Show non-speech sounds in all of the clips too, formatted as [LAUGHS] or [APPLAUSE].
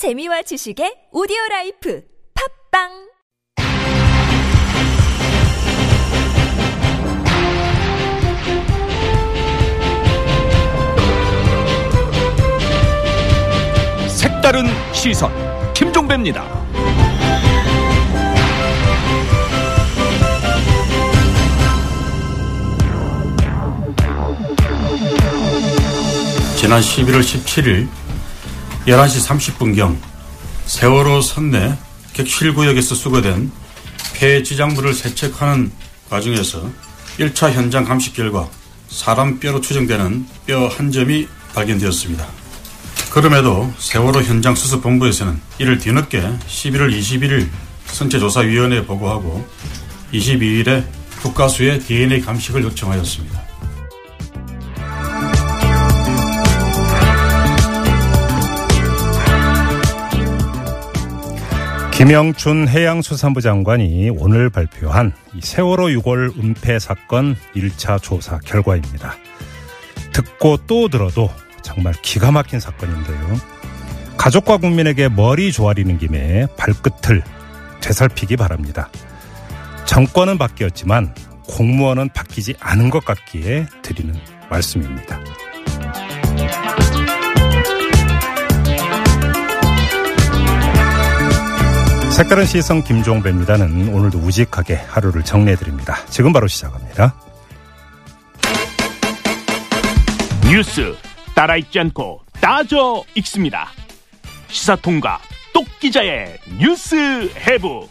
재미와 지식의 오디오 라이프 팝빵 색다른 시선 김종배입니다. 지난 11월 17일 11시 30분경 세월호 선내 객실구역에서 수거된 폐지작물을 세척하는 과정에서 1차 현장 감식 결과 사람 뼈로 추정되는 뼈 한 점이 발견되었습니다. 그럼에도 세월호 현장 수습본부에서는 이를 뒤늦게 11월 21일 선체조사위원회에 보고하고 22일에 국가수의 DNA 감식을 요청하였습니다. 김영춘 해양수산부 장관이 오늘 발표한 세월호 6월 은폐 사건 1차 조사 결과입니다. 듣고 또 들어도 정말 기가 막힌 사건인데요. 가족과 국민에게 머리 조아리는 김에 발끝을 되살피기 바랍니다. 정권은 바뀌었지만 공무원은 바뀌지 않은 것 같기에 드리는 말씀입니다. 색다른 시선 김종배입니다는 오늘도 우직하게 하루를 정리해드립니다. 지금 바로 시작합니다. 뉴스 따라 읽지 않고 따져 읽습니다. 시사통과 똑기자의 뉴스 해부.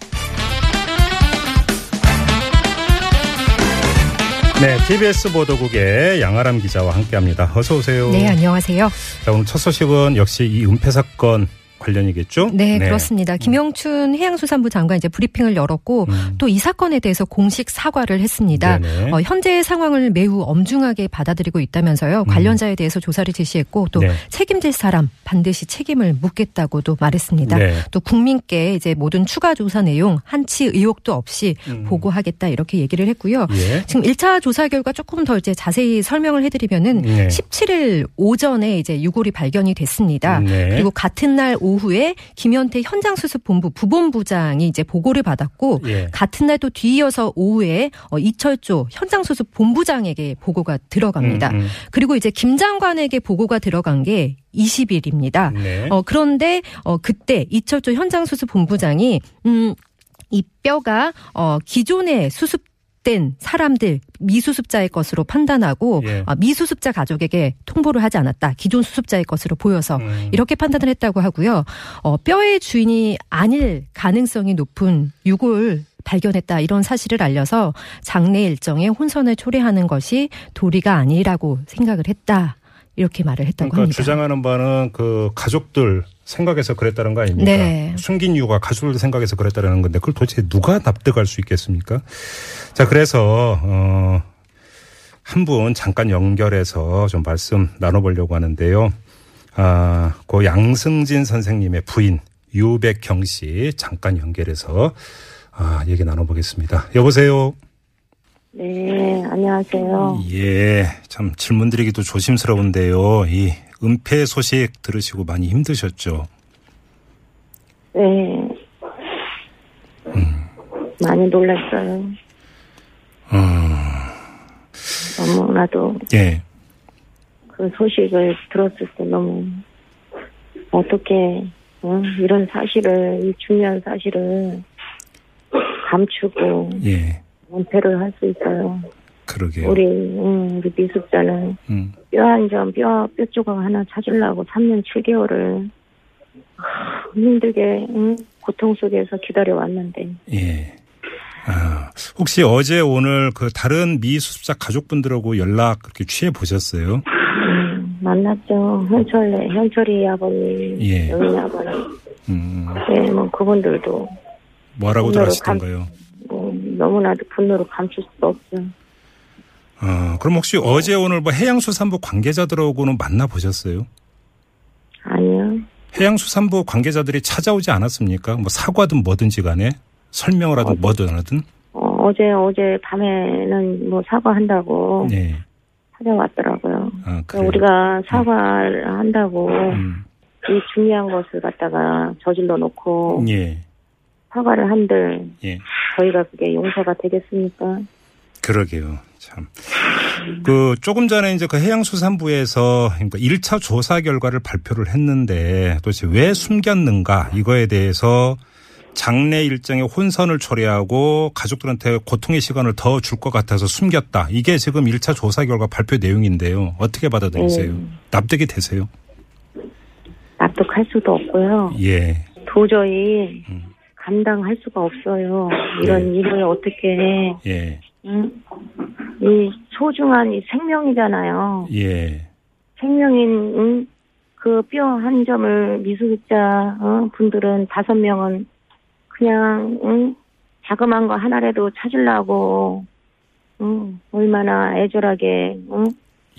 네, TBS 보도국의 양아람 기자와 함께합니다. 어서 오세요. 네, 안녕하세요. 자, 오늘 첫 소식은 역시 이 은폐 사건 관련이겠죠? 네, 그렇습니다. 김영춘 해양수산부 장관 이제 브리핑을 열었고 음. 또이 사건에 대해서 공식 사과를 했습니다. 어, 현재의 상황을 매우 엄중하게 받아들이고 있다면서요. 관련자에 대해서 조사를 지시했고 또 음. 네. 책임질 사람 반드시 책임을 묻겠다고도 말했습니다. 네. 또 국민께 이제 모든 추가 조사 내용 한치 의혹도 없이 음. 보고하겠다 이렇게 얘기를 했고요. 예. 지금 1차 조사 결과 조금 더 이제 자세히 설명을 해드리면은 네. 17일 오전에 이제 유골이 발견이 됐습니다. 네. 그리고 같은 날 오후 에 김현태 현장수습본부 부본부장이 이제 보고를 받았고 예. 같은 날 또 뒤이어서 오후에 어, 이철조 현장수습본부장에게 보고가 들어갑니다. 음, 음. 그리고 이제 김 장관에게 보고가 들어간 게 20일입니다. 네. 어, 그런데 어, 그때 이철조 현장수습본부장이 음, 이 뼈가 어, 기존에 수습 된 사람들 미수습자의 것으로 판단하고 예. 어, 미수습자 가족에게 통보를 하지 않았다. 기존 수습자의 것으로 보여서 음. 이렇게 판단을 했다고 하고요. 어, 뼈의 주인이 아닐 가능성이 높은 유골 발견했다 이런 사실을 알려서 장례 일정에 혼선을 초래하는 것이 도리가 아니라고 생각을 했다 이렇게 말을 했다고 그러니까 합니다. 주장하는 바는 그 가족들 생각해서 그랬다는 거 아닙니까? 네. 숨긴 이유가 가족들 생각해서 그랬다는 건데 그걸 도대체 누가 납득할 수 있겠습니까? 자, 그래서 어, 한 분 잠깐 연결해서 좀 말씀 나눠보려고 하는데요. 아, 고 양승진 선생님의 부인 유백경 씨 잠깐 연결해서 아, 얘기 나눠보겠습니다. 여보세요. 네, 안녕하세요. 예, 참 질문 드리기도 조심스러운데요. 이 은폐 소식 들으시고 많이 힘드셨죠? 네. 많이 놀랐어요. 너무나도 예, 그 소식을 들었을 때 너무 어떻게 어? 이런 사실을 이 중요한 사실을 감추고 예, 은폐를 할 수 있어요. 그러게요. 우리 음, 우리 미숙자는 음, 뼈한 점, 뼈, 뼈 조각 하나 찾으려고 3년 7개월을 힘들게 응? 고통 속에서 기다려 왔는데 예. 아, 혹시 어제 오늘 그 다른 미수습자 가족분들하고 연락 그렇게 취해 보셨어요? 음, 만났죠. 현철, 현철이 아버님, 예. 영희 아버님. 음, 네, 뭐 그분들도 뭐라고들 하시던가요? 뭐 너무나도 분노를 감출 수가 없죠. 어, 그럼 혹시 어제 오늘 뭐 해양수산부 관계자들하고는 만나 보셨어요? 아니요. 해양수산부 관계자들이 찾아오지 않았습니까? 뭐 사과든 뭐든지 간에 설명을 하든 뭐든 하든. 어, 제 어제 밤에는 뭐 사과한다고 네. 찾아왔더라고요. 아, 그러니까? 우리가 사과를 한다고 음. 이 중요한 것을 갖다가 저질러 놓고 예. 사과를 한들 예. 저희가 그게 용서가 되겠습니까? 그러게요. 참. 그 조금 전에 이제 그 해양수산부에서 그러니까 1차 조사 결과를 발표를 했는데 도대체 왜 숨겼는가 이거에 대해서 장례 일정에 혼선을 초래하고 가족들한테 고통의 시간을 더 줄 것 같아서 숨겼다. 이게 지금 1차 조사 결과 발표 내용인데요. 어떻게 받아들이세요? 음. 납득이 되세요? 납득할 수도 없고요. 예. 도저히 음. 감당할 수가 없어요. 이런 네. 일을 어떻게 예. 응? 이 소중한 이 생명이잖아요. 예. 생명인 응? 그뼈 한 점을 미수자 어? 분들은 다섯 명은 그냥 응? 자그만 거 하나라도 찾으려고 응? 얼마나 애절하게 응?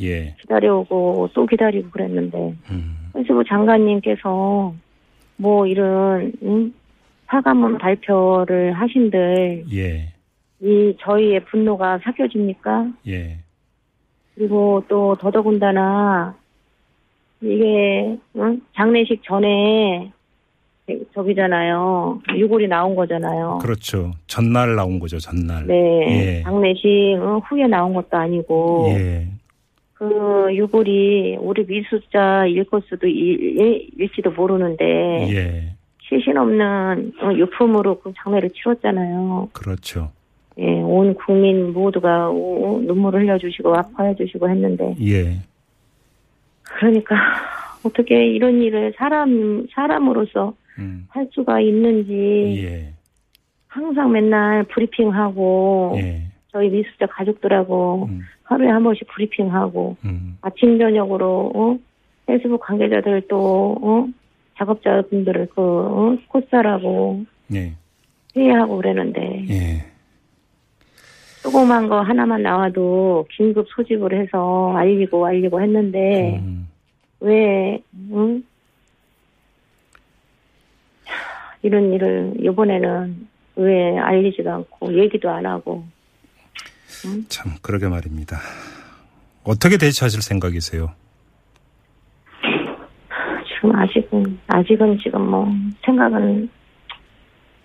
예. 기다려오고 또 기다리고 그랬는데 음. 해수부 장관님께서 뭐 이런 응? 사과문 발표를 하신들 예. 이 저희의 분노가 삭혀집니까? 예. 그리고 또 더더군다나 이게 응? 장례식 전에 저기잖아요. 유골이 나온 거잖아요. 그렇죠. 전날 나온 거죠. 전날. 네. 예. 장례식 응? 후에 나온 것도 아니고 예. 그 유골이 우리 미수자일 것 수도 일, 일지도 모르는데 예. 시신 없는 어, 유품으로 그 장례를 치렀잖아요. 그렇죠. 예, 온 국민 모두가 오- 눈물을 흘려주시고 아파해 주시고 했는데 예. 그러니까 어떻게 이런 일을 사람 사람으로서 음. 할 수가 있는지 예. 항상 맨날 브리핑하고 예. 저희 미수자 가족들하고 음. 하루에 한 번씩 브리핑하고 음. 아침 저녁으로 어? 페이스북 관계자들 또 어? 작업자분들을 그 어? 코스하라고 예. 회의하고 그러는데 예. 조그만 거 하나만 나와도 긴급 소집을 해서 알리고 알리고 했는데 음. 왜 응? 차, 이런 일을 이번에는 왜 알리지도 않고 얘기도 안 하고 참 그러게 말입니다. 어떻게 대처하실 생각이세요? 지금 아직은 아직은 지금 뭐 생각은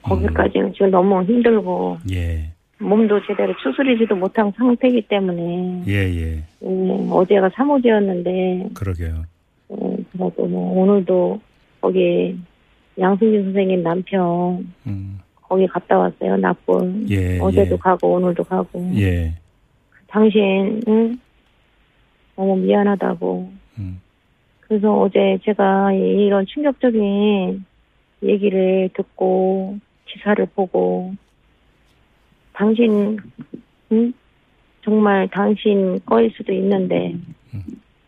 거기까지는 지금 너무 힘들고 예. 몸도 제대로 추스리지도 못한 상태이기 때문에 예, 예. 음, 어제가 3호제였는데 그러게요. 음, 그래도 뭐 오늘도 거기 양승진 선생님 남편 음. 거기 갔다 왔어요 나쁜 예, 어제도 예. 가고 오늘도 가고 예. 당신 응? 너무 미안하다고 음. 그래서 어제 제가 이런 충격적인 얘기를 듣고 기사를 보고 당신 응? 정말 당신 거일 수도 있는데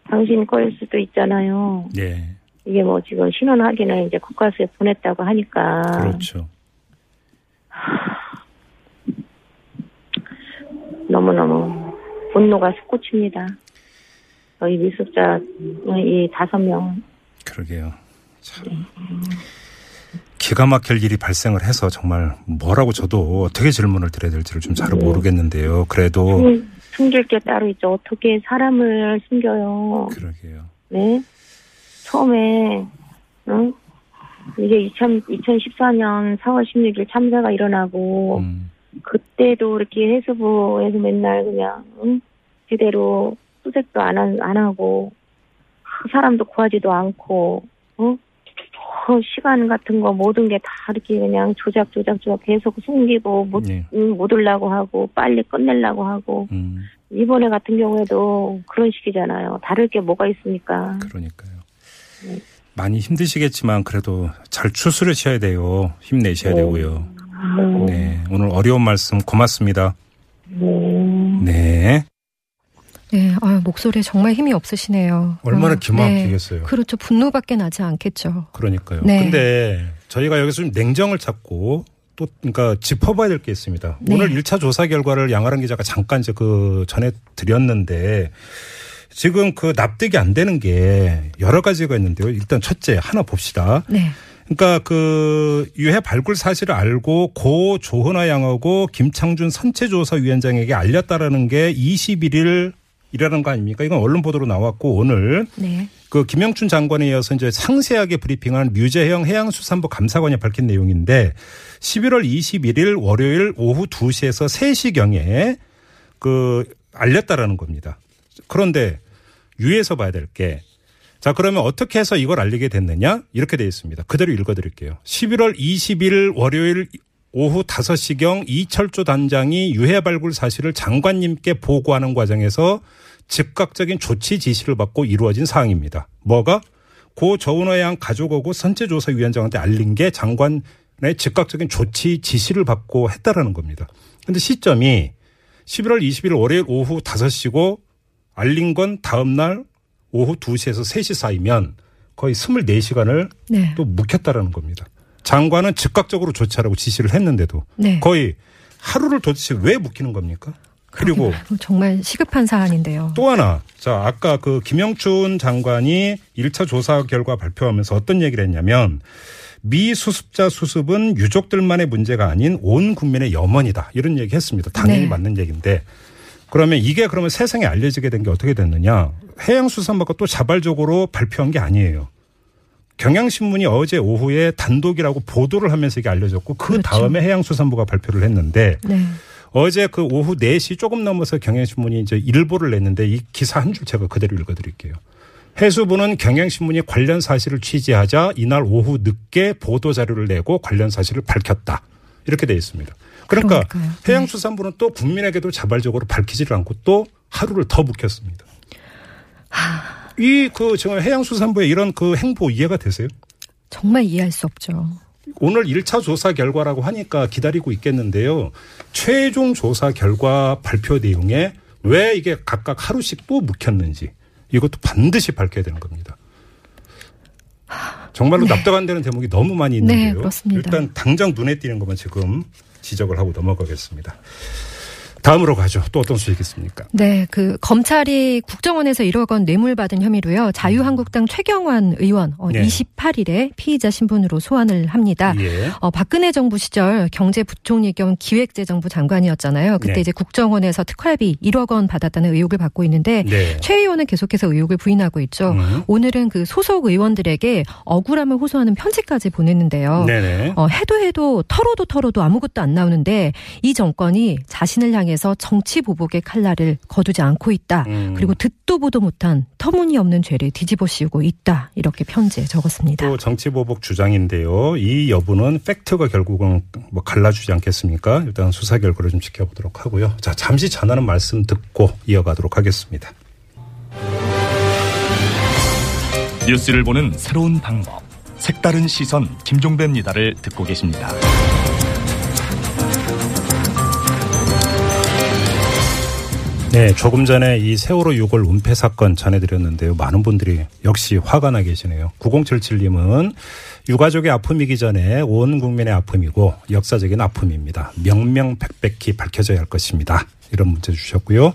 당신 거일 수도 있잖아요. 예. 이게 뭐 지금 신원 확인을 이제 국가수에 보냈다고 하니까 그렇죠. 너무너무 분노가 솟구칩니다. 저희 미숙자 이 다섯 명 그러게요. 참. 기가 막힐 일이 발생을 해서 정말 뭐라고 저도 어떻게 질문을 드려야 될지를 좀 잘 모르겠는데요. 그래도 숨- 숨길 게 따로 있죠. 어떻게 사람을 숨겨요. 그러게요. 네? 처음에, 응? 이게 2000, 2014년 4월 16일 참사가 일어나고, 음. 그때도 이렇게 해수부에서 맨날 그냥, 응? 제대로 수색도 안, 한- 안 하고, 그 사람도 구하지도 않고, 어? 어, 시간 같은 거 모든 게 다 이렇게 그냥 조작, 조작, 조작 계속 숨기고, 못, 예. 응, 못 올라고 하고, 빨리 끝내려고 하고, 음. 이번에 같은 경우에도 그런 식이잖아요. 다를 게 뭐가 있습니까? 그러니까요. 많이 힘드시겠지만 그래도 잘 추스르셔야 돼요. 힘내셔야 네. 되고요. 네. 네. 오늘 어려운 말씀 고맙습니다. 네. 네. 네, 아유, 목소리에 정말 힘이 없으시네요. 얼마나 어, 기막히겠어요. 네. 그렇죠. 분노밖에 나지 않겠죠. 그러니까요. 네. 근데 저희가 여기서 좀 냉정을 찾고 또 그러니까 짚어봐야 될 게 있습니다. 네. 오늘 1차 조사 결과를 양아랑 기자가 잠깐 이제 그 전에 드렸는데 지금 그 납득이 안 되는 게 여러 가지가 있는데요. 일단 첫째 하나 봅시다. 네. 그러니까 그 유해 발굴 사실을 알고 고 조은하 양하고 김창준 선체조사위원장에게 알렸다라는 게 21일 이라는 거 아닙니까? 이건 언론 보도로 나왔고 오늘 네. 그 김영춘 장관에 이어서 이제 상세하게 브리핑한 류재형 해양수산부 감사관이 밝힌 내용인데 11월 21일 월요일 오후 2시에서 3시경에 그 알렸다라는 겁니다. 그런데 유의해서 봐야 될 게 자, 그러면 어떻게 해서 이걸 알리게 됐느냐? 이렇게 되어 있습니다. 그대로 읽어 드릴게요. 11월 20일 월요일 오후 5시경 이철조 단장이 유해 발굴 사실을 장관님께 보고하는 과정에서 즉각적인 조치 지시를 받고 이루어진 사항입니다. 뭐가? 고 저은호 양 가족하고 선체조사위원장한테 알린 게 장관의 즉각적인 조치 지시를 받고 했다라는 겁니다. 근데 시점이 11월 20일 월요일 오후 5시고 알린 건 다음 날 오후 2시에서 3시 사이면 거의 24시간을 네. 또 묵혔다라는 겁니다. 장관은 즉각적으로 조치하라고 지시를 했는데도 네. 거의 하루를 도대체 왜 묵히는 겁니까? 그리고 정말 시급한 사안인데요. 또 하나. 자, 아까 그 김영춘 장관이 1차 조사 결과 발표하면서 어떤 얘기를 했냐면 미 수습자 수습은 유족들만의 문제가 아닌 온 국민의 염원이다. 이런 얘기 했습니다. 당연히 네. 맞는 얘기인데 그러면 이게 그러면 세상에 알려지게 된 게 어떻게 됐느냐. 해양수산부가 또 자발적으로 발표한 게 아니에요. 경향신문이 어제 오후에 단독이라고 보도를 하면서 이게 알려졌고 그 그렇죠. 다음에 해양수산부가 발표를 했는데 네. 어제 그 오후 4시 조금 넘어서 경향신문이 이제 일보를 냈는데 이 기사 한 줄 제가 그대로 읽어드릴게요. 해수부는 경향신문이 관련 사실을 취재하자 이날 오후 늦게 보도 자료를 내고 관련 사실을 밝혔다. 이렇게 돼 있습니다. 그러니까 그러니까요. 네. 해양수산부는 또 국민에게도 자발적으로 밝히지를 않고 또 하루를 더 묵혔습니다. 이그 지금 해양수산부의 이런 그 행보 이해가 되세요? 정말 이해할 수 없죠. 오늘 1차 조사 결과라고 하니까 기다리고 있겠는데요. 최종 조사 결과 발표 내용에 왜 이게 각각 하루씩 또 묵혔는지 이것도 반드시 밝혀야 되는 겁니다. 정말로 납득 안 되는 대목이 너무 많이 있는데요. 네. 일단 당장 눈에 띄는 것만 지금 지적을 하고 넘어가겠습니다. 다음으로 가죠. 또 어떤 수익 있습니까? 네, 그 검찰이 국정원에서 1억 원 뇌물 받은 혐의로요. 자유한국당 최경환 의원 어, 네. 28일에 피의자 신분으로 소환을 합니다. 예. 어, 박근혜 정부 시절 경제부총리 겸 기획재정부 장관이었잖아요. 그때 네. 이제 국정원에서 특활비 1억 원 받았다는 의혹을 받고 있는데 네. 최 의원은 계속해서 의혹을 부인하고 있죠. 음. 오늘은 그 소속 의원들에게 억울함을 호소하는 편지까지 보냈는데요. 네네. 어, 해도 해도 털어도 털어도 아무것도 안 나오는데 이 정권이 자신을 향해 서 정치 보복의 칼날을 거두지 않고 있다. 음. 그리고 듣도 보도 못한 터무니없는 죄를 뒤집어 씌우고 있다. 이렇게 편지에 적었습니다. 또 정치 보복 주장인데요. 이 여부는 팩트가 결국은 뭐 갈라주지 않겠습니까? 일단 수사 결과를 좀 지켜보도록 하고요. 자, 잠시 전하는 말씀 듣고 이어가도록 하겠습니다. 뉴스를 보는 새로운 방법. 색다른 시선 김종배입니다를 듣고 계십니다. 네, 조금 전에 이 세월호 6월 은폐 사건 전해드렸는데요. 많은 분들이 역시 화가 나 계시네요. 9077님은 유가족의 아픔이기 전에 온 국민의 아픔이고 역사적인 아픔입니다. 명명백백히 밝혀져야 할 것입니다. 이런 문자 주셨고요.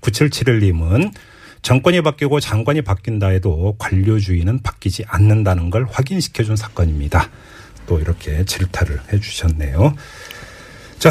9771님은 정권이 바뀌고 장관이 바뀐다 해도 관료주의는 바뀌지 않는다는 걸 확인시켜준 사건입니다. 또 이렇게 질타를 해주셨네요. 자,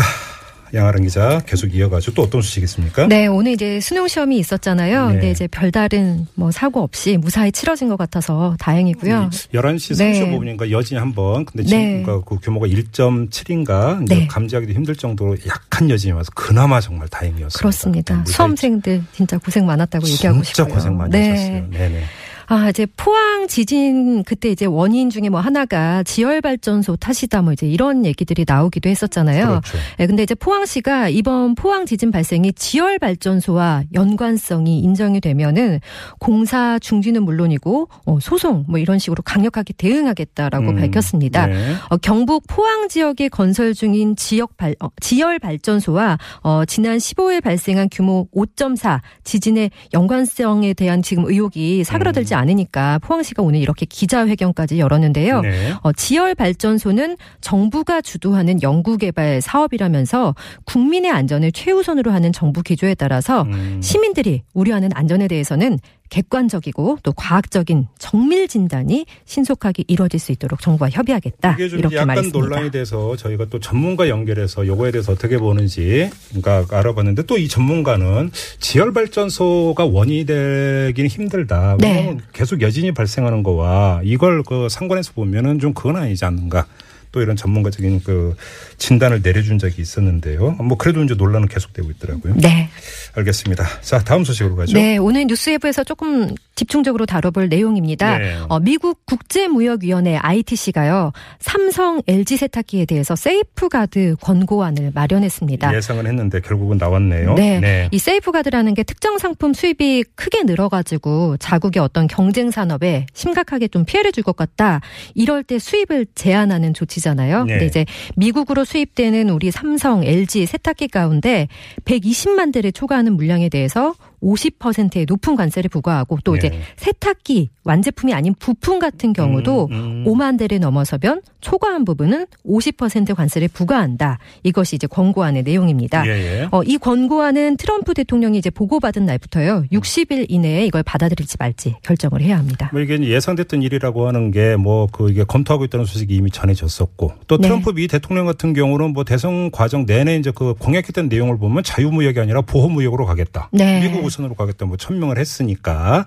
양아랑 기자 계속 이어가죠. 또 어떤 소식 있습니까? 네, 오늘 이제 수능 시험이 있었잖아요. 네. 근데 이제 별다른 뭐 사고 없이 무사히 치러진 것 같아서 다행이고요. 11시 네. 35분인가 여진이 한 번. 근데 지금 네. 그 규모가 1.7인가 네. 감지하기도 힘들 정도로 약한 여진이 와서 그나마 정말 다행이었습니다. 그렇습니다. 무사히 수험생들 진짜 고생 많았다고 얘기하고 진짜 싶어요. 고생 많이 네. 하셨어요. 네네. 아, 이제 포항 지진 그때 이제 원인 중에 뭐 하나가 지열 발전소 탓이다 뭐 이제 이런 얘기들이 나오기도 했었잖아요. 그렇죠. 네, 근데 이제 포항시가 이번 포항 지진 발생이 지열 발전소와 연관성이 인정이 되면은 공사 중지는 물론이고 어, 소송 뭐 이런 식으로 강력하게 대응하겠다라고 음, 밝혔습니다. 네. 어, 경북 포항 지역에 건설 중인 지역 발, 어, 지열 발전소와 어, 지난 15일 발생한 규모 5.4 지진의 연관성에 대한 지금 의혹이 사그라들지 않으니까 포항시가 오늘 이렇게 기자회견까지 열었는데요. 네. 어, 지열 발전소는 정부가 주도하는 연구개발 사업이라면서 국민의 안전을 최우선으로 하는 정부 기조에 따라서 음. 시민들이 우려하는 안전에 대해서는 객관적이고 또 과학적인 정밀 진단이 신속하게 이루어질 수 있도록 정부와 협의하겠다. 이게 좀 이렇게 약간 말했습니다. 논란이 돼서 저희가 또 전문가 연결해서 요거에 대해서 어떻게 보는지 그러니까 알아봤는데 또 이 전문가는 지열 발전소가 원인이 되기는 힘들다. 네. 계속 여진이 발생하는 거와 이걸 그 상관해서 보면은 좀 그건 아니지 않는가. 또 이런 전문가적인 그 진단을 내려준 적이 있었는데요. 뭐 그래도 이제 논란은 계속되고 있더라고요. 네. 알겠습니다. 자 다음 소식으로 가죠. 네, 오늘 뉴스해부에서 조금 집중적으로 다뤄볼 내용입니다. 네. 어, 미국 국제무역위원회 ITC가요, 삼성 LG 세탁기에 대해서 세이프가드 권고안을 마련했습니다. 예상은 했는데 결국은 나왔네요. 네. 이 세이프가드라는 게 특정 상품 수입이 크게 늘어가지고 자국의 어떤 경쟁 산업에 심각하게 좀 피해를 줄 것 같다. 이럴 때 수입을 제한하는 조치 잖아요. 네. 근데 이제 미국으로 수입되는 우리 삼성, LG 세탁기 가운데 120만 대를 초과하는 물량에 대해서 50%의 높은 관세를 부과하고 또 이제 네. 세탁기 완제품이 아닌 부품 같은 경우도 음, 음. 5만 대를 넘어서면 초과한 부분은 50% 관세를 부과한다. 이것이 이제 권고안의 내용입니다. 예, 예. 어, 이 권고안은 트럼프 대통령이 이제 보고받은 날부터요. 60일 이내에 이걸 받아들일지 말지 결정을 해야 합니다. 뭐 이게 예상됐던 일이라고 하는 게 뭐 그 이게 검토하고 있다는 소식이 이미 전해졌었고 또 네. 트럼프 미 대통령 같은 경우는 뭐 대선 과정 내내 이제 그 공약했던 내용을 보면 자유무역이 아니라 보호무역으로 가겠다. 네. 미국 우선으로 가겠다. 뭐 천명을 했으니까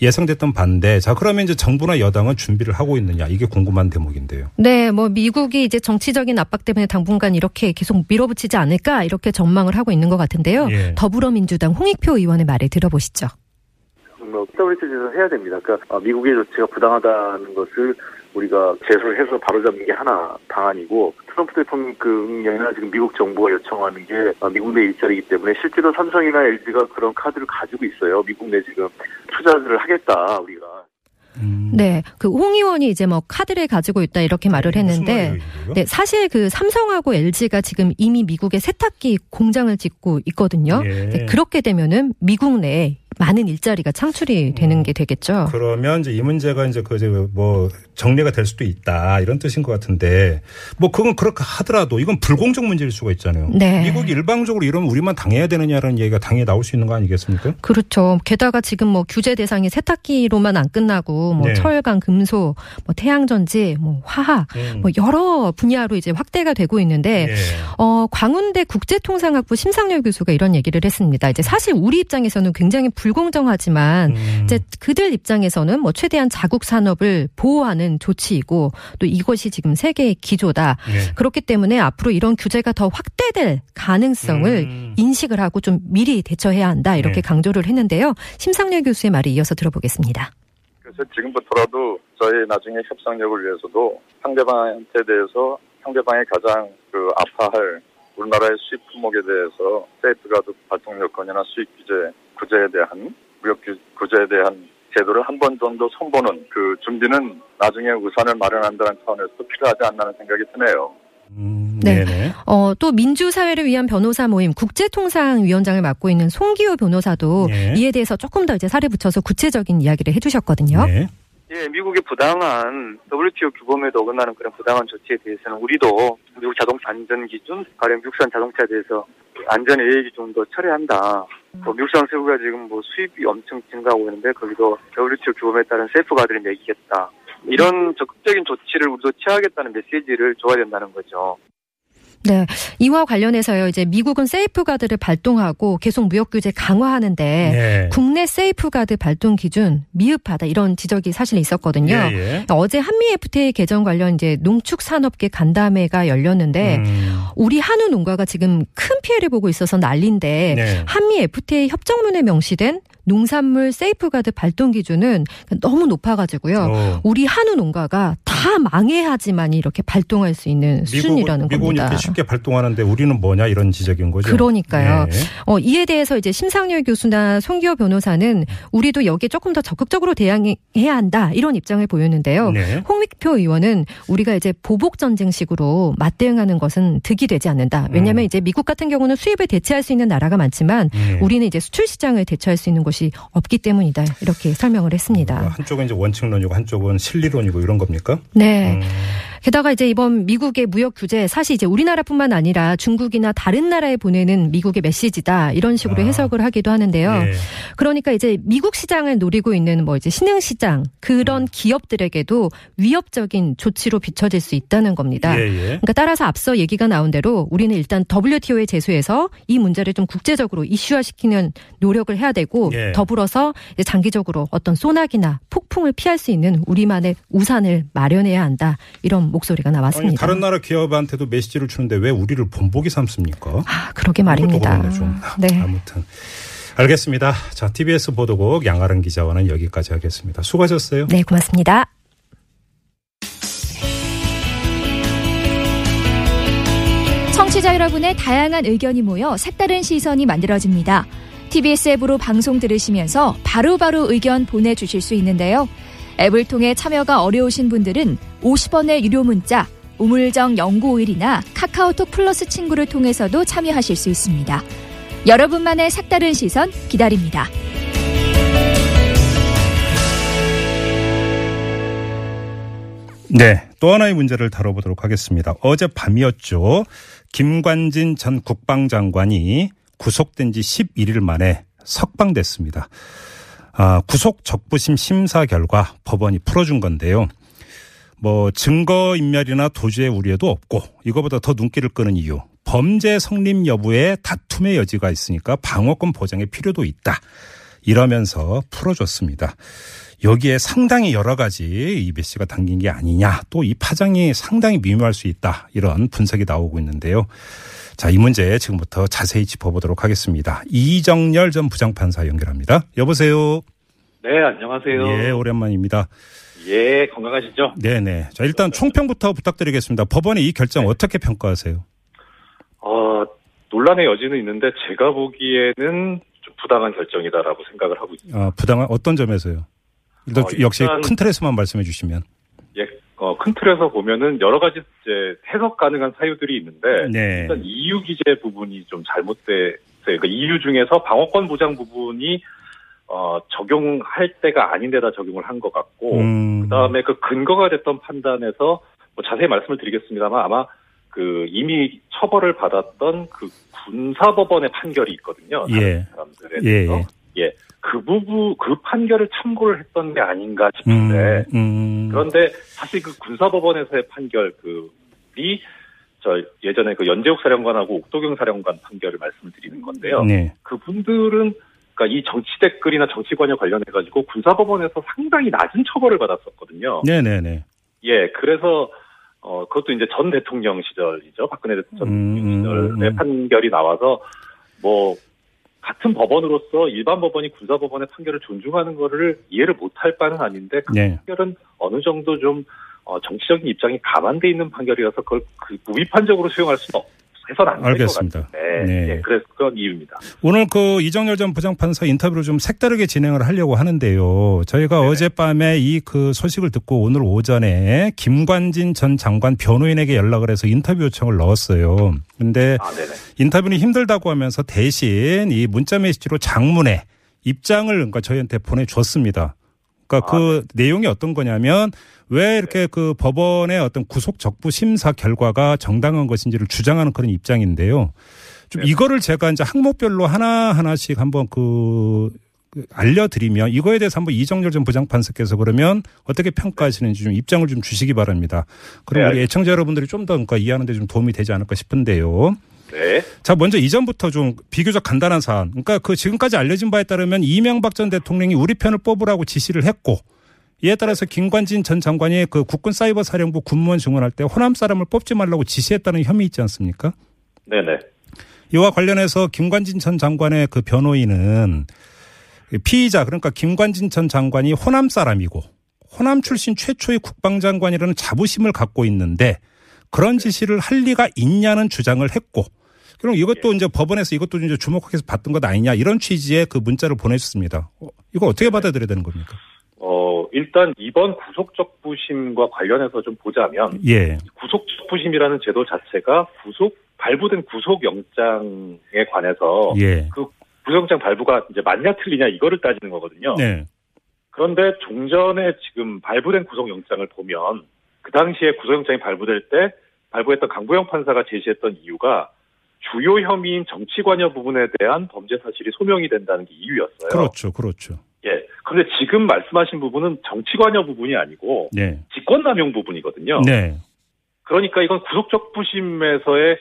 예상됐던 반대. 자 그러면 이제 정부나 여당은 준비를 하고 있느냐 이게 궁금한 대목인데요. 네, 뭐 미국이 이제 정치적인 압박 때문에 당분간 이렇게 계속 밀어붙이지 않을까 이렇게 전망을 하고 있는 것 같은데요. 예. 더불어민주당 홍익표 의원의 말을 들어보시죠. 뭐 WTO에서 해야 됩니다. 그러니까 어, 미국의 조치가 부당하다는 것을 우리가 제소를 해서 바로잡는 게 하나 방안이고 트럼프 대통령 그 지금 미국 정부가 요청하는 게 어, 미국 내 일자리이기 때문에 실제로 삼성이나 LG가 그런 카드를 가지고 있어요. 미국 내 지금 투자를 하겠다 우리가. 음. 네, 그 홍 의원이 이제 뭐 카드를 가지고 있다 이렇게 말을 무슨 했는데? 네, 사실 그 삼성하고 LG가 지금 이미 미국에 세탁기 공장을 짓고 있거든요. 예. 네, 그렇게 되면은 미국 내에 많은 일자리가 창출이 되는 게 되겠죠. 그러면 이제 이 문제가 이제 그 이제 뭐 정리가 될 수도 있다 이런 뜻인 것 같은데 뭐 그건 그렇게 하더라도 이건 불공정 문제일 수가 있잖아요. 네. 미국이 일방적으로 이러면 우리만 당해야 되느냐라는 얘기가 당연히 나올 수 있는 거 아니겠습니까? 그렇죠. 게다가 지금 뭐 규제 대상이 세탁기로만 안 끝나고 뭐 네. 철강, 금속, 뭐 태양전지, 뭐 화학, 음. 뭐 여러 분야로 이제 확대가 되고 있는데 예. 어, 광운대 국제통상학부 심상열 교수가 이런 얘기를 했습니다. 이제 사실 우리 입장에서는 굉장히 불 공정하지만 음. 이제 그들 입장에서는 뭐 최대한 자국 산업을 보호하는 조치이고 또 이것이 지금 세계의 기조다. 예. 그렇기 때문에 앞으로 이런 규제가 더 확대될 가능성을 음. 인식을 하고 좀 미리 대처해야 한다. 이렇게 네. 강조를 했는데요. 심상열 교수의 말을 이어서 들어보겠습니다. 그래서 지금부터라도 저희 나중에 협상력을 위해서도 상대방한테 대해서 상대방이 가장 그 아파할 우리나라의 수입 품목에 대해서 세이프가드 발동 요건이나 수입 규제 구제에 대한 무역 규- 구제에 대한 제도를 한 번 정도 선보는 그 준비는 나중에 우산을 마련한다는 차원에서 필요하지 않나는 생각이 드네요. 음, 네. 네네. 어, 또 민주사회를 위한 변호사 모임 국제통상위원장을 맡고 있는 송기호 변호사도 예. 이에 대해서 조금 더 이제 살을 붙여서 구체적인 이야기를 해주셨거든요. 네. 예, 미국의 부당한 WTO 규범에도 어긋나는 그런 부당한 조치에 대해서는 우리도 미국 자동차 안전 기준, 가령 미국산 자동차에 대해서 안전 예외 기준도 철회한다. 뭐 미국산 새우가 지금 뭐 수입이 엄청 증가하고 있는데 거기도 WTO 규범에 따른 세이프가드를 매기겠다. 이런 적극적인 조치를 우리도 취하겠다는 메시지를 줘야 된다는 거죠. 네. 이와 관련해서요, 이제 미국은 세이프가드를 발동하고 계속 무역 규제 강화하는데 네. 국내 세이프가드 발동 기준 미흡하다 이런 지적이 사실 있었거든요. 예, 예. 어제 한미 FTA 개정 관련 이제 농축 산업계 간담회가 열렸는데 음, 우리 한우 농가가 지금 큰 피해를 보고 있어서 난리인데 네. 한미 FTA 협정문에 명시된 농산물 세이프가드 발동 기준은 너무 높아가지고요. 어. 우리 한우 농가가 다 망해야지만 이렇게 발동할 수 있는 수준이라는 미국은 겁니다. 이렇게 쉽게 발동하는데 우리는 뭐냐 이런 지적인 거죠. 그러니까요. 네. 어, 이에 대해서 이제 심상열 교수나 송기호 변호사는 우리도 여기에 조금 더 적극적으로 대응해야 한다 이런 입장을 보였는데요. 네. 홍익표 의원은 우리가 이제 보복 전쟁식으로 맞대응하는 것은 득이 되지 않는다. 왜냐하면 음. 이제 미국 같은 경우는 수입을 대체할 수 있는 나라가 많지만 네. 우리는 이제 수출 시장을 대체할 수 있는 곳이 없기 때문이다. 이렇게 설명을 했습니다. 한쪽은 이제 원칙론이고 한쪽은 실리론이고 이런 겁니까? 네. 음. 게다가 이제 이번 미국의 무역 규제 사실 이제 우리나라뿐만 아니라 중국이나 다른 나라에 보내는 미국의 메시지다 이런 식으로 아. 해석을 하기도 하는데요. 예. 그러니까 이제 미국 시장을 노리고 있는 뭐 이제 신흥 시장 그런 음. 기업들에게도 위협적인 조치로 비춰질 수 있다는 겁니다. 예, 예. 그러니까 따라서 앞서 얘기가 나온 대로 우리는 일단 WTO에 제소해서 이 문제를 좀 국제적으로 이슈화시키는 노력을 해야 되고 예. 더불어서 이제 장기적으로 어떤 소나기나 폭풍을 피할 수 있는 우리만의 우산을 마련해야 한다 이런 목소리가 아니, 나왔습니다. 다른 나라 기업한테도 메시지를 주는데 왜 우리를 본보기 삼습니까? 아, 그러게 말입니다. 네. 아무튼 알겠습니다. 자, TBS 보도국 양아름 기자와는 여기까지 하겠습니다. 수고하셨어요. 네, 고맙습니다. 청취자 여러분의 다양한 의견이 모여 색다른 시선이 만들어집니다. TBS 앱으로 방송 들으시면서 바로바로 의견 보내주실 수 있는데요. 앱을 통해 참여가 어려우신 분들은 50원의 유료 문자, 우물정 0951이나 카카오톡 플러스 친구를 통해서도 참여하실 수 있습니다. 여러분만의 색다른 시선 기다립니다. 네. 또 하나의 문제를 다뤄보도록 하겠습니다. 어제 밤이었죠. 김관진 전 국방장관이 구속된 지 11일 만에 석방됐습니다. 아, 구속 적부심 심사 결과 법원이 풀어준 건데요. 뭐 증거 인멸이나 도주의 우려도 없고 이거보다 더 눈길을 끄는 이유. 범죄 성립 여부에 다툼의 여지가 있으니까 방어권 보장의 필요도 있다. 이러면서 풀어줬습니다. 여기에 상당히 여러 가지 이 메시가 담긴 게 아니냐. 또 이 파장이 상당히 미묘할 수 있다. 이런 분석이 나오고 있는데요. 자, 이 문제 지금부터 자세히 짚어보도록 하겠습니다. 이정열 전 부장판사 연결합니다. 여보세요. 네, 안녕하세요. 예, 오랜만입니다. 예, 건강하시죠? 네네. 자, 일단 총평부터 부탁드리겠습니다. 법원의 이 결정 네. 어떻게 평가하세요? 어, 논란의 여지는 있는데 제가 보기에는 좀 부당한 결정이다라고 생각을 하고 있습니다. 아, 부당한 어떤 점에서요? 일단 어, 역시 일단- 큰 틀에서만 말씀해 주시면. 예, 어, 큰 틀에서 보면은 여러 가지 이제 해석 가능한 사유들이 있는데 네. 일단 이유 기재 부분이 좀 잘못돼 그러니까 이유 중에서 방어권 보장 부분이 어, 적용할 때가 아닌 데다 적용을 한 것 같고 음. 그다음에 그 근거가 됐던 판단에서 뭐 자세히 말씀을 드리겠습니다만 아마 그 이미 처벌을 받았던 그 군사법원의 판결이 있거든요. 예. 사람들에 예, 대해서. 예. 그 부분 그 판결을 참고를 했던 게 아닌가 싶은데 음, 음. 그런데 사실 그 군사법원에서의 판결 그이 저 예전에 그 연재욱 사령관하고 옥도경 사령관 판결을 말씀을 드리는 건데요. 네. 그분들은 그러니까 이 정치 댓글이나 정치관여 관련해 가지고 군사법원에서 상당히 낮은 처벌을 받았었거든요. 네네네. 예, 그래서 어 그것도 이제 전 대통령 시절이죠. 박근혜 전 음, 대통령 음, 시절의 음. 판결이 나와서 뭐 같은 법원으로서 일반 법원이 군사 법원의 판결을 존중하는 거를 이해를 못할 바는 아닌데 그 네. 판결은 어느 정도 좀 어, 정치적인 입장이 감안돼 있는 판결이어서 그걸 그 무비판적으로 수용할 수는 없, 해서는 안 될것 알겠습니다. 같은데 네. 예, 그래서 그런 이유입니다. 오늘 그 이정열 전 부장판사 인터뷰를 좀 색다르게 진행을 하려고 하는데요. 저희가 어젯밤에 이 그 소식을 듣고 오늘 오전에 김관진 전 장관 변호인에게 연락을 해서 인터뷰 요청을 넣었어요. 근데 아. 인터뷰는 힘들다고 하면서 대신 이 문자 메시지로 장문의 입장을 그러니까 저희한테 보내줬습니다. 그러니까 그 내용이 어떤 거냐면 왜 이렇게 그 법원의 어떤 구속 적부 심사 결과가 정당한 것인지를 주장하는 그런 입장인데요. 좀 이거를 제가 이제 항목별로 하나 하나씩 한번 그, 그 알려드리면 이거에 대해서 한번 이정열 전 부장판사께서 그러면 어떻게 평가하시는지 좀 입장을 좀 주시기 바랍니다. 그럼 네, 우리 애청자 여러분들이 좀 더 그러니까 이해하는데 좀 도움이 되지 않을까 싶은데요. 네. 자, 먼저 이전부터 좀 비교적 간단한 사안. 그러니까 그 지금까지 알려진 바에 따르면 이명박 전 대통령이 우리 편을 뽑으라고 지시를 했고 이에 따라서 김관진 전 장관이 그 국군 사이버 사령부 군무원 증원할 때 호남 사람을 뽑지 말라고 지시했다는 혐의 있지 않습니까? 네네. 이와 관련해서 김관진 전 장관의 그 변호인은 피의자 그러니까 김관진 전 장관이 호남 사람이고 호남 출신 최초의 국방장관이라는 자부심을 갖고 있는데 그런 지시를 할 리가 있냐는 주장을 했고 그럼 이것도 이제 법원에서 이것도 이제 주목해서 봤던 것 아니냐 이런 취지의 그 문자를 보내줬습니다. 어, 이거 어떻게 받아들여야 되는 겁니까? 어, 일단 이번 구속적 부심과 관련해서 좀 보자면 예. 구속적 부심이라는 제도 자체가 구속 발부된 구속영장에 관해서 예. 그 구속영장 발부가 이제 맞냐 틀리냐 이거를 따지는 거거든요. 네. 그런데 종전에 지금 발부된 구속영장을 보면 그 당시에 구속영장이 발부될 때 발부했던 강부영 판사가 제시했던 이유가 주요 혐의인 정치관여 부분에 대한 범죄 사실이 소명이 된다는 게 이유였어요. 그렇죠, 그렇죠. 예. 그런데 지금 말씀하신 부분은 정치관여 부분이 아니고 네. 직권남용 부분이거든요. 네. 그러니까 이건 구속적 부심에서의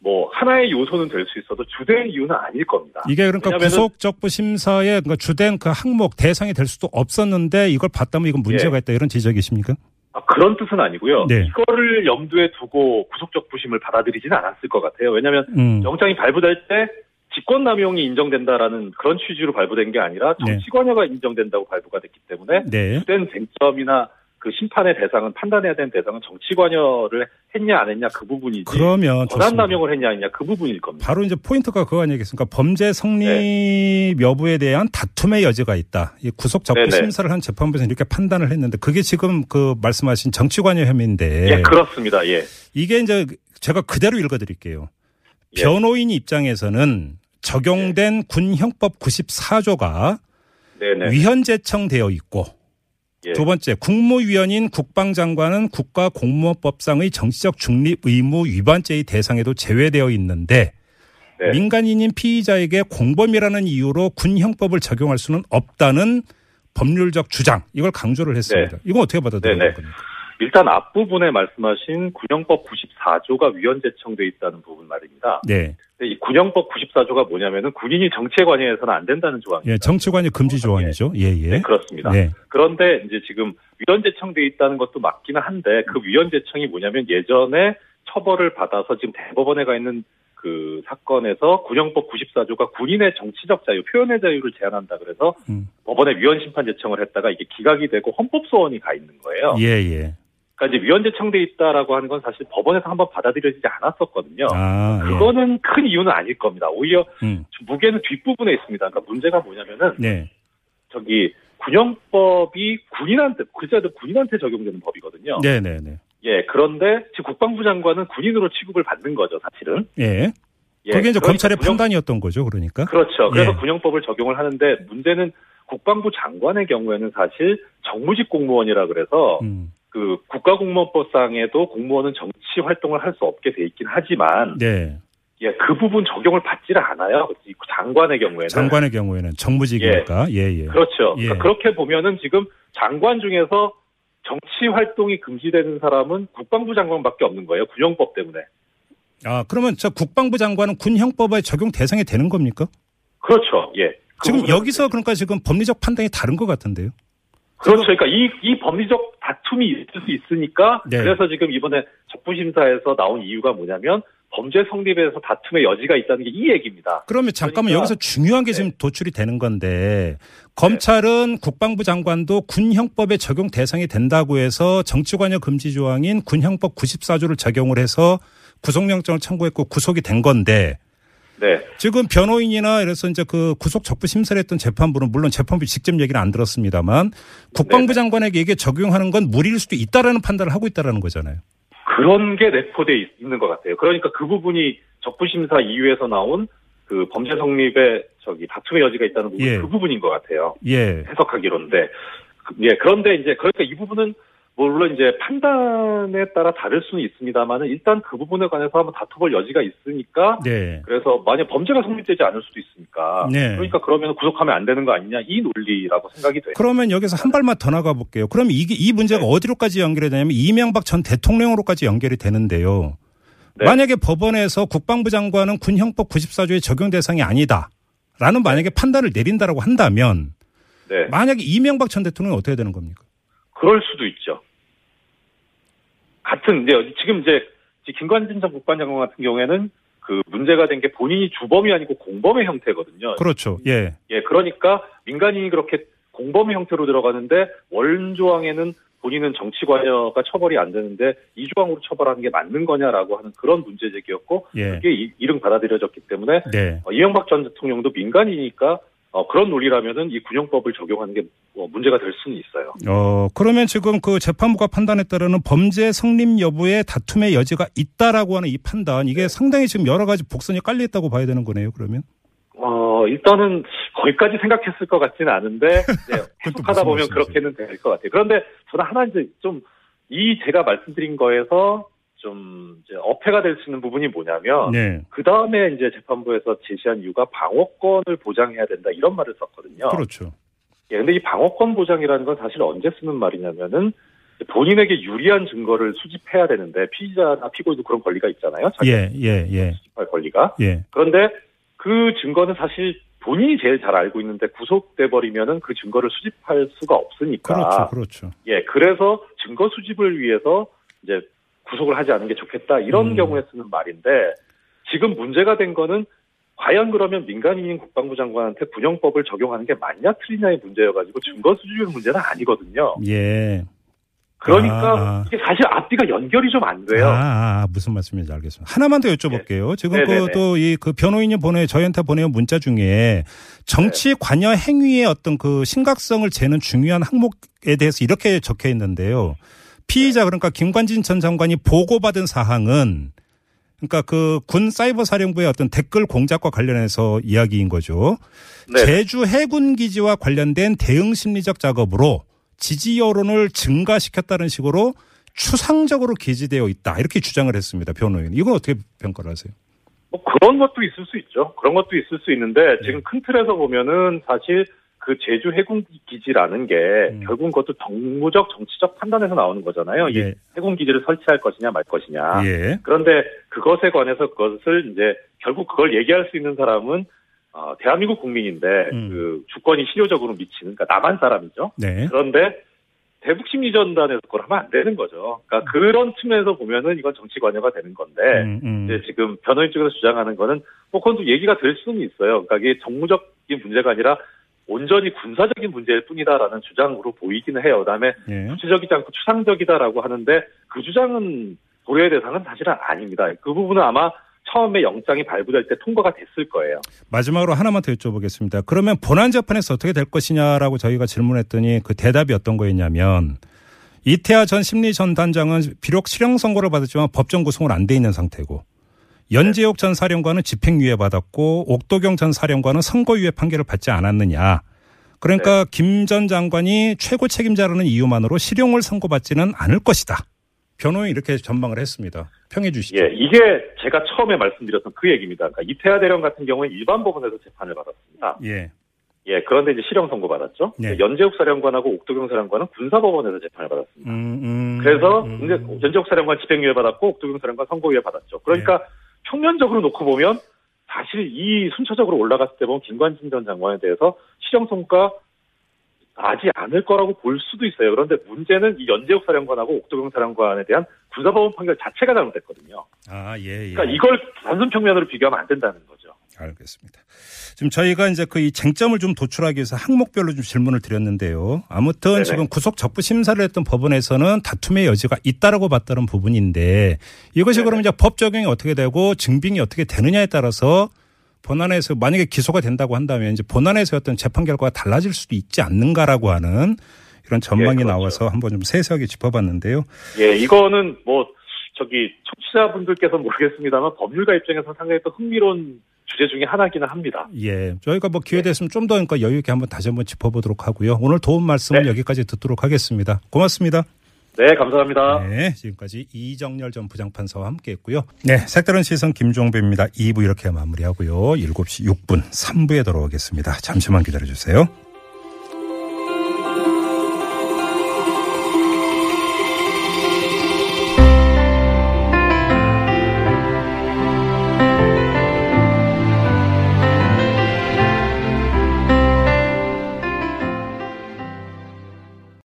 뭐 하나의 요소는 될 수 있어도 주된 이유는 아닐 겁니다. 이게 그러니까 구속적부 심사의 그러니까 주된 그 항목 대상이 될 수도 없었는데 이걸 봤다면 이건 문제가 예. 있다 이런 지적이십니까? 아, 그런 뜻은 아니고요. 네. 이거를 염두에 두고 구속적 부심을 받아들이지는 않았을 것 같아요. 왜냐하면 음. 영장이 발부될 때 직권남용이 인정된다라는 그런 취지로 발부된 게 아니라 네. 정치관여가 인정된다고 발부가 됐기 때문에 네. 주된 쟁점이나 그 심판의 대상은 판단해야 되는 대상은 정치 관여를 했냐 안 했냐 그 부분이지 그러면 좋습니다. 권한 남용을 했냐 안 했냐 그 부분일 겁니다. 바로 이제 포인트가 그거 아니겠습니까? 범죄 성립 네. 여부에 대한 다툼의 여지가 있다. 이 구속 적부 네네. 심사를 한 재판부에서 이렇게 판단을 했는데 그게 지금 그 말씀하신 정치 관여 혐의인데 예, 그렇습니다. 예. 이게 이제 제가 그대로 읽어드릴게요. 예. 변호인 입장에서는 적용된 군형법 94조가 네네. 위헌제청되어 있고 예. 두 번째 국무위원인 국방장관은 국가공무원법상의 정치적 중립 의무 위반죄의 대상에도 제외되어 있는데 네. 민간인인 피의자에게 공범이라는 이유로 군형법을 적용할 수는 없다는 법률적 주장 이걸 강조를 했습니다. 네. 이거 어떻게 받아들여야 네네. 겁니까? 일단 앞부분에 말씀하신 군형법 94조가 위헌 제청돼 있다는 부분 말입니다. 네. 이 군형법 94조가 뭐냐면은 군인이 정치에 관여해서는 안 된다는 조항입니다. 예, 정치관이 금지 조항이죠. 예, 예. 네, 그렇습니다. 네. 그런데 이제 지금 위헌 제청돼 있다는 것도 맞기는 한데 그 위헌 제청이 뭐냐면 예전에 처벌을 받아서 지금 대법원에 가 있는 그 사건에서 군형법 94조가 군인의 정치적 자유, 표현의 자유를 제한한다 그래서 음. 법원에 위헌 심판 제청을 했다가 이게 기각이 되고 헌법 소원이 가 있는 거예요. 예, 예. 그러니까 이제 위헌제 청돼 있다라고 하는 건 사실 법원에서 한번 받아들여지지 않았었거든요. 아, 예. 그거는 큰 이유는 아닐 겁니다. 오히려 음. 무게는 뒷부분에 있습니다. 그러니까 문제가 뭐냐면은 네. 저기 군형법이 군인한테 글자도 군인한테 적용되는 법이거든요. 네, 네, 네. 예, 그런데 지금 국방부 장관은 군인으로 취급을 받는 거죠, 사실은. 예. 예, 그게 이제 그러니까 검찰의 군형- 판단이었던 거죠, 그러니까. 그렇죠. 그래서 예. 군형법을 적용을 하는데 문제는 국방부 장관의 경우에는 사실 정무직 공무원이라 그래서 음. 그 국가공무원법상에도 공무원은 정치 활동을 할 수 없게 돼 있긴 하지만 네. 예, 그 부분 적용을 받지를 않아요. 이 장관의 경우에는. 장관의 경우에는 정무직이니까. 예, 예. 그렇죠. 예. 그러니까 그렇게 보면은 지금 장관 중에서 정치 활동이 금지되는 사람은 국방부 장관밖에 없는 거예요. 군형법 때문에. 아, 그러면 저 국방부 장관은 군형법에 적용 대상이 되는 겁니까? 그렇죠. 예. 그 지금 여기서 그러니까 지금 법리적 판단이 다른 것 같은데요. 그렇죠. 그러니까 이, 이 법리적 다툼이 있을 수 있으니까 네. 그래서 지금 이번에 적부심사에서 나온 이유가 뭐냐면 범죄 성립에서 다툼의 여지가 있다는 게 이 얘기입니다. 그러면 잠깐만 그러니까- 여기서 중요한 게 지금 도출이 되는 건데 검찰은 국방부 장관도 군형법에 적용 대상이 된다고 해서 정치관여 금지 조항인 군형법 94조를 적용을 해서 구속영장을 청구했고 구속이 된 건데 네. 지금 변호인이나 이래서 이제 그 구속 적부 심사를 했던 재판부는 물론 재판부 직접 얘기는 안 들었습니다만 국방부 네네. 장관에게 이게 적용하는 건 무리일 수도 있다라는 판단을 하고 있다라는 거잖아요. 그런 게 내포돼 있- 있는 것 같아요. 그러니까 그 부분이 적부 심사 이유에서 나온 그 범죄 성립에 저기 다툼의 여지가 있다는 부분 예. 그 부분인 것 같아요. 예. 해석하기로인데 그- 예 그런데 이제 그러니까 이 부분은 물론 이제 판단에 따라 다를 수는 있습니다만은 일단 그 부분에 관해서 한번 다투볼 여지가 있으니까 네. 그래서 만약 범죄가 성립되지 않을 수도 있으니까 네. 그러니까 그러면 구속하면 안 되는 거 아니냐 이 논리라고 생각이 돼요. 그러면 여기서 한 발만 더 나가 볼게요. 그럼 이게 이 문제가 네. 어디로까지 연결이 되냐면 이명박 전 대통령으로까지 연결이 되는데요. 네. 만약에 법원에서 국방부 장관은 군형법 94조의 적용 대상이 아니다. 라는 만약에 판단을 내린다라고 한다면 네. 만약에 이명박 전 대통령은 어떻게 되는 겁니까? 그럴 수도 있죠. 같은 이제 지금 이제 김관진 전 국방장관 같은 경우에는 그 문제가 된 게 본인이 주범이 아니고 공범의 형태거든요. 그렇죠. 예. 예, 그러니까 민간인이 그렇게 공범의 형태로 들어가는데 원조항에는 본인은 정치 관여가 처벌이 안 되는데 이 조항으로 처벌하는 게 맞는 거냐라고 하는 그런 문제 제기였고 예. 그게 이- 이름 받아들여졌기 때문에 네. 어, 이명박 전 대통령도 민간이니까 어, 그런 논리라면은 이 군형법을 적용하는 게 어, 문제가 될 수는 있어요. 어, 그러면 지금 그 재판부가 판단에 따르는 범죄 성립 여부에 다툼의 여지가 있다라고 하는 이 판단 이게 상당히 지금 여러 가지 복선이 깔려 있다고 봐야 되는 거네요, 그러면. 어, 일단은 거기까지 생각했을 것 같지는 않은데, [LAUGHS] 네, 해석하다 무슨 보면 말씀이세요? 그렇게는 될 것 같아요. 그런데 저는 하나 이제 좀 이 제가 말씀드린 거에서 좀 이제 어폐가 될 수 있는 부분이 뭐냐면 네. 그 다음에 이제 재판부에서 제시한 이유가 방어권을 보장해야 된다 이런 말을 썼거든요. 그렇죠. 예, 근데 이 방어권 보장이라는 건 사실 언제 쓰는 말이냐면은 본인에게 유리한 증거를 수집해야 되는데 피의자나 피고인도 그런 권리가 있잖아요. 예, 예, 예. 수집할 권리가. 예. 그런데 그 증거는 사실 본인이 제일 잘 알고 있는데 구속돼 버리면은 그 증거를 수집할 수가 없으니까. 그렇죠. 그렇죠. 예, 그래서 증거 수집을 위해서 이제 구속을 하지 않은 게 좋겠다 이런 음. 경우에 쓰는 말인데 지금 문제가 된 거는 과연 그러면 민간인인 국방부 장관한테 군형법을 적용하는 게 맞냐 틀리냐의 문제여가지고 증거 수집의 문제는 아니거든요. 예. 그러니까 아. 이게 사실 앞뒤가 연결이 좀 안 돼요. 아, 아, 무슨 말씀인지 알겠습니다. 하나만 더 여쭤볼게요. 지금 네네네. 그또 이 그 변호인이 보내 저희한테 보내온 문자 중에 정치 관여 행위의 어떤 그 심각성을 재는 중요한 항목에 대해서 이렇게 적혀 있는데요. 피의자 그러니까 김관진 전 장관이 보고받은 사항은 그러니까 그 군 사이버 사령부의 어떤 댓글 공작과 관련해서 이야기인 거죠. 네. 제주 해군 기지와 관련된 대응 심리적 작업으로 지지 여론을 증가시켰다는 식으로 추상적으로 기재되어 있다 이렇게 주장을 했습니다 변호인. 이건 어떻게 평가를 하세요? 뭐 그런 것도 있을 수 있죠. 그런 것도 있을 수 있는데 네. 지금 큰 틀에서 보면은 사실 그 제주 해군 기지라는 게 음. 결국은 그것도 정무적 정치적 판단에서 나오는 거잖아요. 이 예. 해군 기지를 설치할 것이냐 말 것이냐. 예. 그런데 그것에 관해서 그것을 이제 결국 그걸 얘기할 수 있는 사람은 어, 대한민국 국민인데 음. 그 주권이 실효적으로 미치는 그러니까 남한 사람이죠. 네. 그런데 대북 심리전단에서 그걸 하면 안 되는 거죠. 그러니까 그런 측면에서 보면은 이건 정치 관여가 되는 건데 음, 음. 이제 지금 변호인 쪽에서 주장하는 거는 뭐 그건 또 얘기가 될 수는 있어요. 그러니까 이게 정무적인 문제가 아니라 온전히 군사적인 문제일 뿐이다라는 주장으로 보이기는 해요. 그다음에 예. 구체적이지 않고 추상적이다라고 하는데 그 주장은 고려의 대상은 사실은 아닙니다. 그 부분은 아마 처음에 영장이 발부될 때 통과가 됐을 거예요. 마지막으로 하나만 더 여쭤보겠습니다. 그러면 본안 재판에서 어떻게 될 것이냐라고 저희가 질문했더니 그 대답이 어떤 거였냐면 이태하 전 심리 전 단장은 비록 실형 선고를 받았지만 법정 구속은 안 돼 있는 상태고 연재욱 전 사령관은 집행유예 받았고 옥도경 전 사령관은 선고유예 판결을 받지 않았느냐. 그러니까 김전 장관이 최고 책임자라는 이유만으로 실형을 선고받지는 않을 것이다. 변호인 이렇게 전망을 했습니다. 평해 주시죠. 예, 이게 제가 처음에 말씀드렸던 그 얘기입니다. 그러니까 이태하 대령 같은 경우는 일반 법원에서 재판을 받았습니다. 예. 예, 그런데 이제 실형 선고 받았죠. 네. 연재욱 사령관하고 옥도경 사령관은 군사법원에서 재판을 받았습니다. 음, 음, 그래서 음, 연재욱 사령관 집행유예 받았고 옥도경 사령관 선고유예 받았죠. 그러니까 네. 평면적으로 놓고 보면 사실 이 순차적으로 올라갔을 때 보면 김관진 전 장관에 대해서 실형 선고가 나지 않을 거라고 볼 수도 있어요. 그런데 문제는 이 연재욱 사령관하고 옥도경 사령관에 대한 군사법원 판결 자체가 잘못됐거든요. 아, 예, 예. 그러니까 이걸 단순 평면으로 비교하면 안 된다는 거죠. 알겠습니다. 지금 저희가 이제 그 이 쟁점을 좀 도출하기 위해서 항목별로 좀 질문을 드렸는데요. 아무튼 네네. 지금 구속 적부 심사를 했던 법원에서는 다툼의 여지가 있다라고 봤다는 부분인데 이것이 그러면 이제 법 적용이 어떻게 되고 증빙이 어떻게 되느냐에 따라서 본안에서 만약에 기소가 된다고 한다면 이제 본안에서 어떤 재판 결과가 달라질 수도 있지 않는가라고 하는 이런 전망이 예, 그렇죠. 나와서 한번 좀 세세하게 짚어봤는데요. 예, 이거는 뭐 저기 청취자분들께서 모르겠습니다만 법률가 입장에서 상당히 또 흥미로운 주제 중에 하나기는 합니다. 예. 저희가 뭐 기회 됐으면 좀 더 그러니까 여유 있게 한번 다시 한번 짚어보도록 하고요. 오늘 도움 말씀은 네. 여기까지 듣도록 하겠습니다. 고맙습니다. 네, 감사합니다. 네. 지금까지 이정열 전 부장판사와 함께 했고요. 네. 색다른 시선 김종배입니다. 2부 이렇게 마무리하고요. 7시 6분 3부에 돌아오겠습니다. 잠시만 기다려주세요.